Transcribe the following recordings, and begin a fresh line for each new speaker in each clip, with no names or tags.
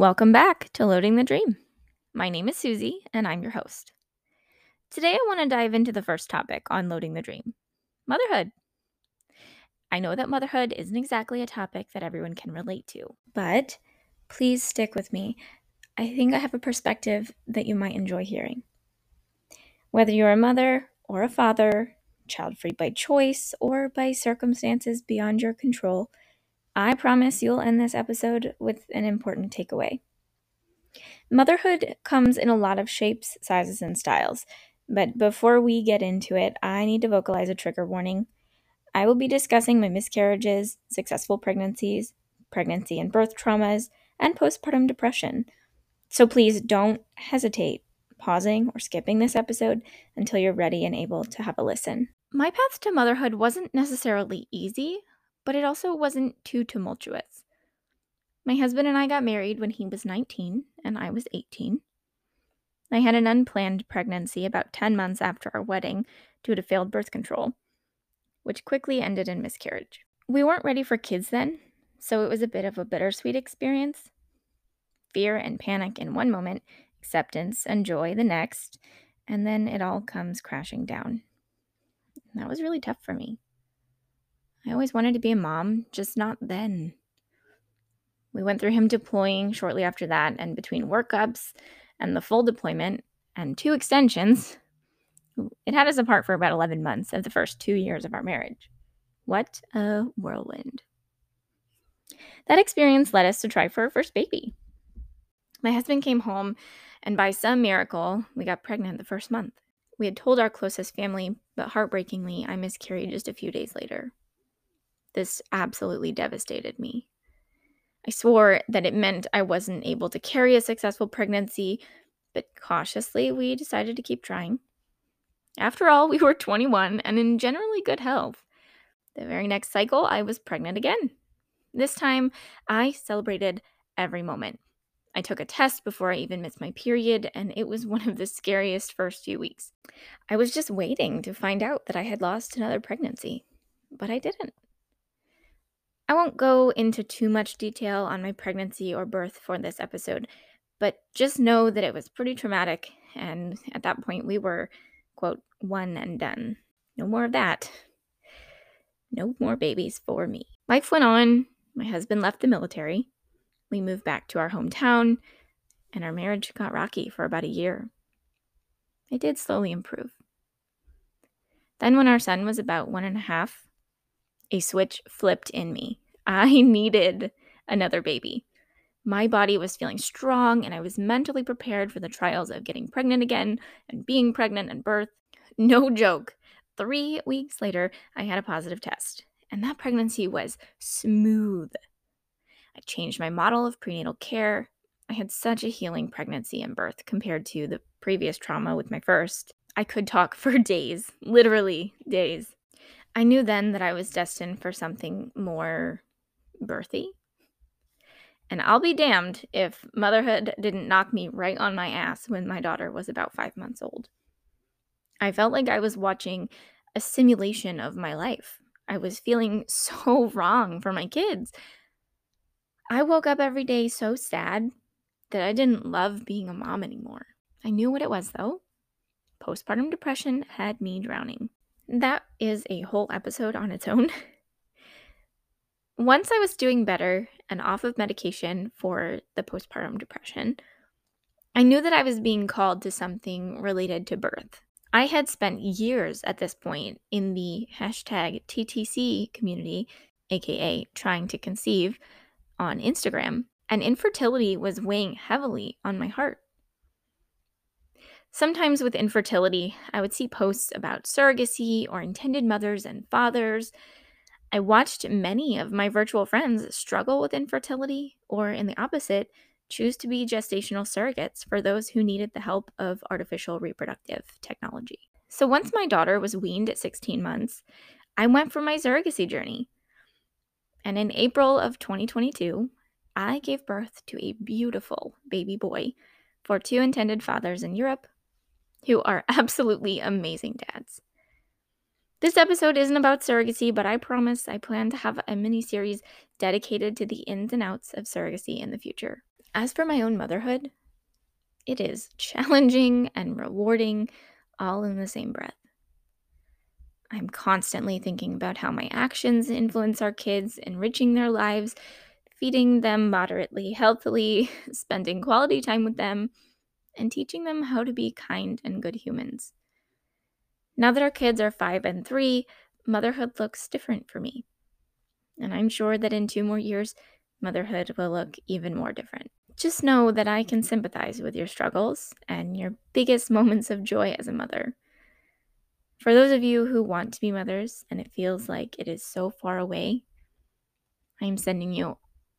Welcome back to Loading the Dream. My name is Susie, and I'm your host. Today, I want to dive into the first topic on Loading the Dream motherhood. I know that motherhood isn't exactly a topic that everyone can relate to, but please stick with me. I think I have a perspective that you might enjoy hearing. Whether you're a mother or a father, child free by choice or by circumstances beyond your control, I promise you'll end this episode with an important takeaway. Motherhood comes in a lot of shapes, sizes, and styles. But before we get into it, I need to vocalize a trigger warning. I will be discussing my miscarriages, successful pregnancies, pregnancy and birth traumas, and postpartum depression. So please don't hesitate pausing or skipping this episode until you're ready and able to have a listen. My path to motherhood wasn't necessarily easy, but it also wasn't too tumultuous. My husband and I got married when he was 19 and I was 18. I had an unplanned pregnancy about 10 months after our wedding due to failed birth control, which quickly ended in miscarriage. We weren't ready for kids then, so it was a bit of a bittersweet experience. Fear and panic in one moment, acceptance and joy the next, and then it all comes crashing down. That was really tough for me. I always wanted to be a mom, just not then. We went through him deploying shortly after that, and between workups and the full deployment and two extensions, it had us apart for about 11 months of the first two years of our marriage. What a whirlwind. That experience led us to try for our first baby. My husband came home, and by some miracle, we got pregnant the first month. We had told our closest family, but heartbreakingly, I miscarried just a few days later. This absolutely devastated me. I swore that it meant I wasn't able to carry a successful pregnancy, but cautiously we decided to keep trying. After all, we were 21 and in generally good health. The very next cycle, I was pregnant again. This time, I celebrated every moment. I took a test before I even missed my period, and it was one of the scariest first few weeks. I was just waiting to find out that I had lost another pregnancy, but I didn't. I won't go into too much detail on my pregnancy or birth for this episode, but just know that it was pretty traumatic, and at that point we were, quote, one and done. No more of that. No more babies for me. Life went on. My husband left the military. We moved back to our hometown, and our marriage got rocky for about a year. It did slowly improve. Then, when our son was about one and a half, a switch flipped in me. I needed another baby. My body was feeling strong, and I was mentally prepared for the trials of getting pregnant again and being pregnant and birth. No joke. Three weeks later, I had a positive test, and that pregnancy was smooth. I changed my model of prenatal care. I had such a healing pregnancy and birth compared to the previous trauma with my first. I could talk for days, literally days. I knew then that I was destined for something more birthy. And I'll be damned if motherhood didn't knock me right on my ass when my daughter was about five months old. I felt like I was watching a simulation of my life. I was feeling so wrong for my kids. I woke up every day so sad that I didn't love being a mom anymore. I knew what it was, though. Postpartum depression had me drowning. That is a whole episode on its own. Once I was doing better and off of medication for the postpartum depression, I knew that I was being called to something related to birth. I had spent years at this point in the hashtag TTC community, aka trying to conceive, on Instagram, and infertility was weighing heavily on my heart. Sometimes with infertility, I would see posts about surrogacy or intended mothers and fathers. I watched many of my virtual friends struggle with infertility, or in the opposite, choose to be gestational surrogates for those who needed the help of artificial reproductive technology. So once my daughter was weaned at 16 months, I went for my surrogacy journey. And in April of 2022, I gave birth to a beautiful baby boy for two intended fathers in Europe who are absolutely amazing dads. This episode isn't about surrogacy, but I promise I plan to have a mini series dedicated to the ins and outs of surrogacy in the future. As for my own motherhood, it is challenging and rewarding all in the same breath. I'm constantly thinking about how my actions influence our kids, enriching their lives, feeding them moderately healthily, spending quality time with them, and teaching them how to be kind and good humans. Now that our kids are five and three, motherhood looks different for me. And I'm sure that in two more years, motherhood will look even more different. Just know that I can sympathize with your struggles and your biggest moments of joy as a mother. For those of you who want to be mothers and it feels like it is so far away, I'm sending you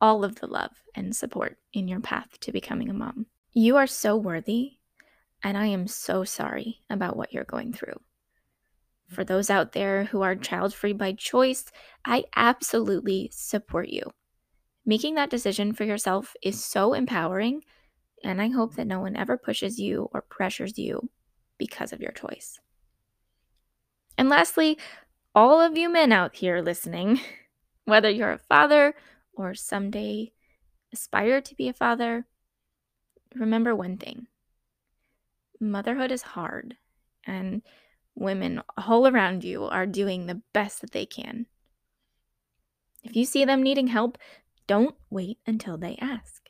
all of the love and support in your path to becoming a mom. You are so worthy, and I am so sorry about what you're going through. For those out there who are child free by choice, I absolutely support you. Making that decision for yourself is so empowering, and I hope that no one ever pushes you or pressures you because of your choice. And lastly, all of you men out here listening, whether you're a father or someday aspire to be a father, remember one thing motherhood is hard, and women all around you are doing the best that they can. If you see them needing help, don't wait until they ask.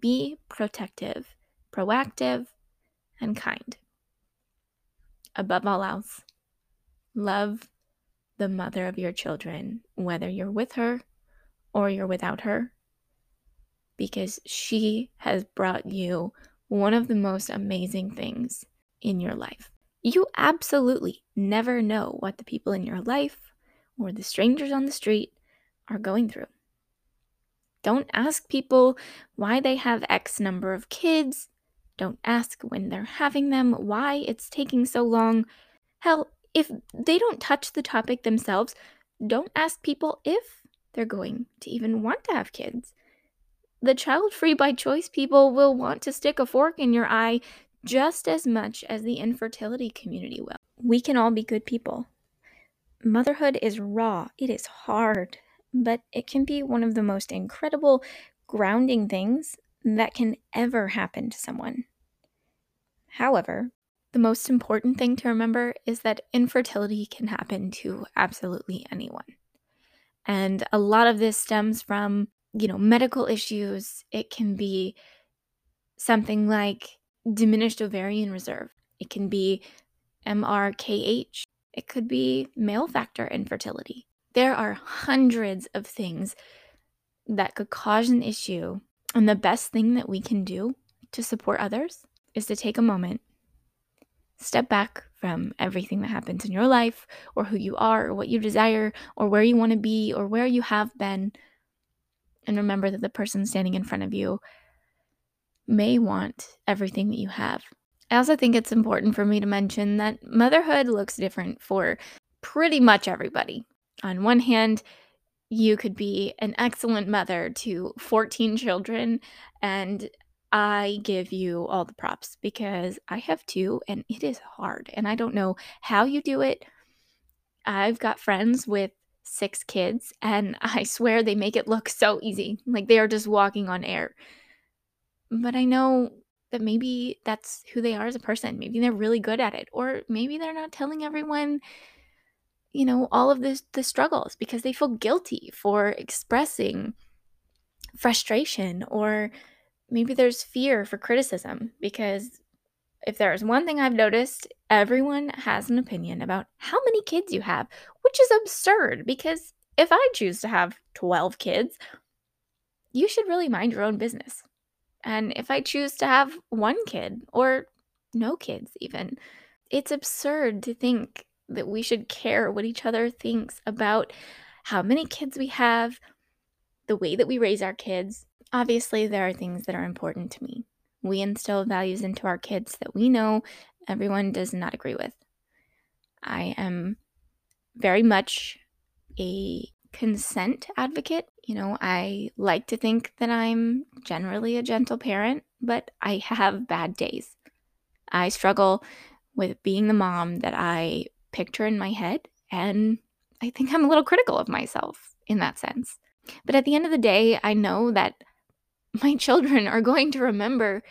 Be protective, proactive, and kind. Above all else, love the mother of your children, whether you're with her or you're without her because she has brought you one of the most amazing things in your life. You absolutely never know what the people in your life or the strangers on the street are going through. Don't ask people why they have X number of kids. Don't ask when they're having them, why it's taking so long. Hell, if they don't touch the topic themselves, don't ask people if they're going to even want to have kids the child free by choice people will want to stick a fork in your eye just as much as the infertility community will. We can all be good people. Motherhood is raw, it is hard, but it can be one of the most incredible, grounding things that can ever happen to someone. However, the most important thing to remember is that infertility can happen to absolutely anyone. And a lot of this stems from you know, medical issues. It can be something like diminished ovarian reserve. It can be MRKH. It could be male factor infertility. There are hundreds of things that could cause an issue. And the best thing that we can do to support others is to take a moment, step back from everything that happens in your life, or who you are, or what you desire, or where you want to be, or where you have been, and remember that the person standing in front of you may want everything that you have. I also think it's important for me to mention that motherhood looks different for pretty much everybody. On one hand, you could be an excellent mother to 14 children, and I give you all the props because I have two and it is hard, and I don't know how you do it. I've got friends with six kids, and I swear they make it look so easy, like they are just walking on air. But I know that maybe that's who they are as a person. Maybe they're really good at it, or maybe they're not telling everyone, you know, all of this the struggles because they feel guilty for expressing frustration, or maybe there's fear for criticism because if there's one thing I've noticed, everyone has an opinion about how many kids you have, which is absurd because if I choose to have 12 kids, you should really mind your own business. And if I choose to have one kid or no kids, even, it's absurd to think that we should care what each other thinks about how many kids we have, the way that we raise our kids. Obviously, there are things that are important to me. We instill values into our kids that we know everyone does not agree with. I am very much a consent advocate. You know, I like to think that I'm generally a gentle parent, but I have bad days. I struggle with being the mom that I picture in my head, and I think I'm a little critical of myself in that sense. But at the end of the day, I know that my children are going to remember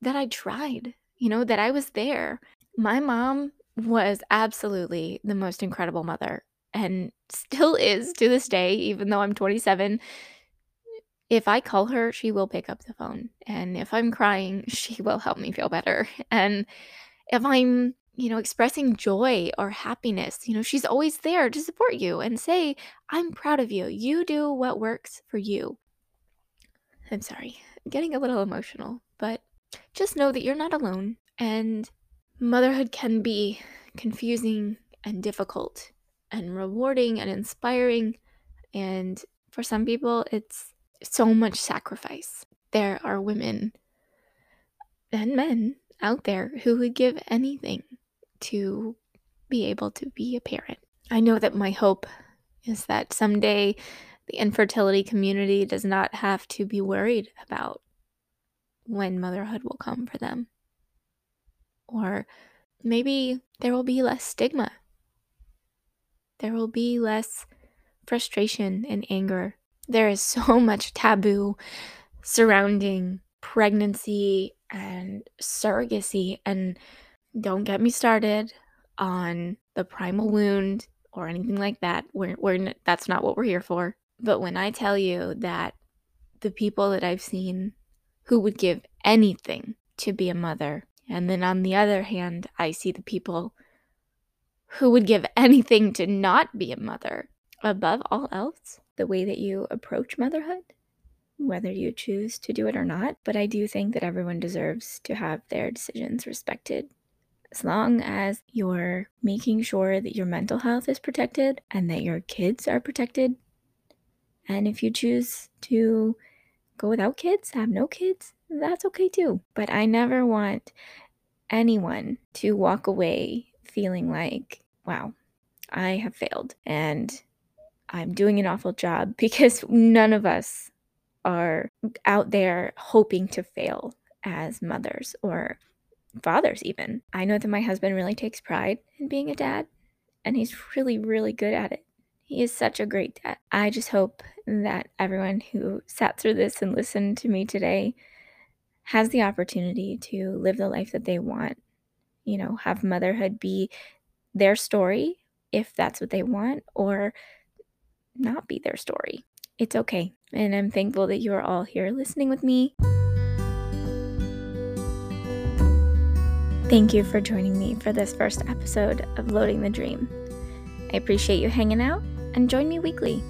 that I tried, you know, that I was there. My mom was absolutely the most incredible mother and still is to this day, even though I'm 27. If I call her, she will pick up the phone. And if I'm crying, she will help me feel better. And if I'm, you know, expressing joy or happiness, you know, she's always there to support you and say, I'm proud of you. You do what works for you. I'm sorry, I'm getting a little emotional, but just know that you're not alone. And motherhood can be confusing and difficult and rewarding and inspiring. And for some people, it's so much sacrifice. There are women and men out there who would give anything to be able to be a parent. I know that my hope is that someday the infertility community does not have to be worried about when motherhood will come for them. Or maybe there will be less stigma. There will be less frustration and anger. There is so much taboo surrounding pregnancy and surrogacy. And don't get me started on the primal wound or anything like that. We're, we're, that's not what we're here for. But when I tell you that the people that I've seen who would give anything to be a mother, and then on the other hand, I see the people who would give anything to not be a mother. Above all else, the way that you approach motherhood, whether you choose to do it or not. But I do think that everyone deserves to have their decisions respected. As long as you're making sure that your mental health is protected and that your kids are protected. And if you choose to go without kids, have no kids, that's okay too. But I never want anyone to walk away feeling like, wow, I have failed and I'm doing an awful job because none of us are out there hoping to fail as mothers or fathers, even. I know that my husband really takes pride in being a dad and he's really, really good at it. He is such a great dad. I just hope that everyone who sat through this and listened to me today has the opportunity to live the life that they want. You know, have motherhood be their story if that's what they want, or not be their story. It's okay. And I'm thankful that you are all here listening with me. Thank you for joining me for this first episode of Loading the Dream. I appreciate you hanging out and join me weekly.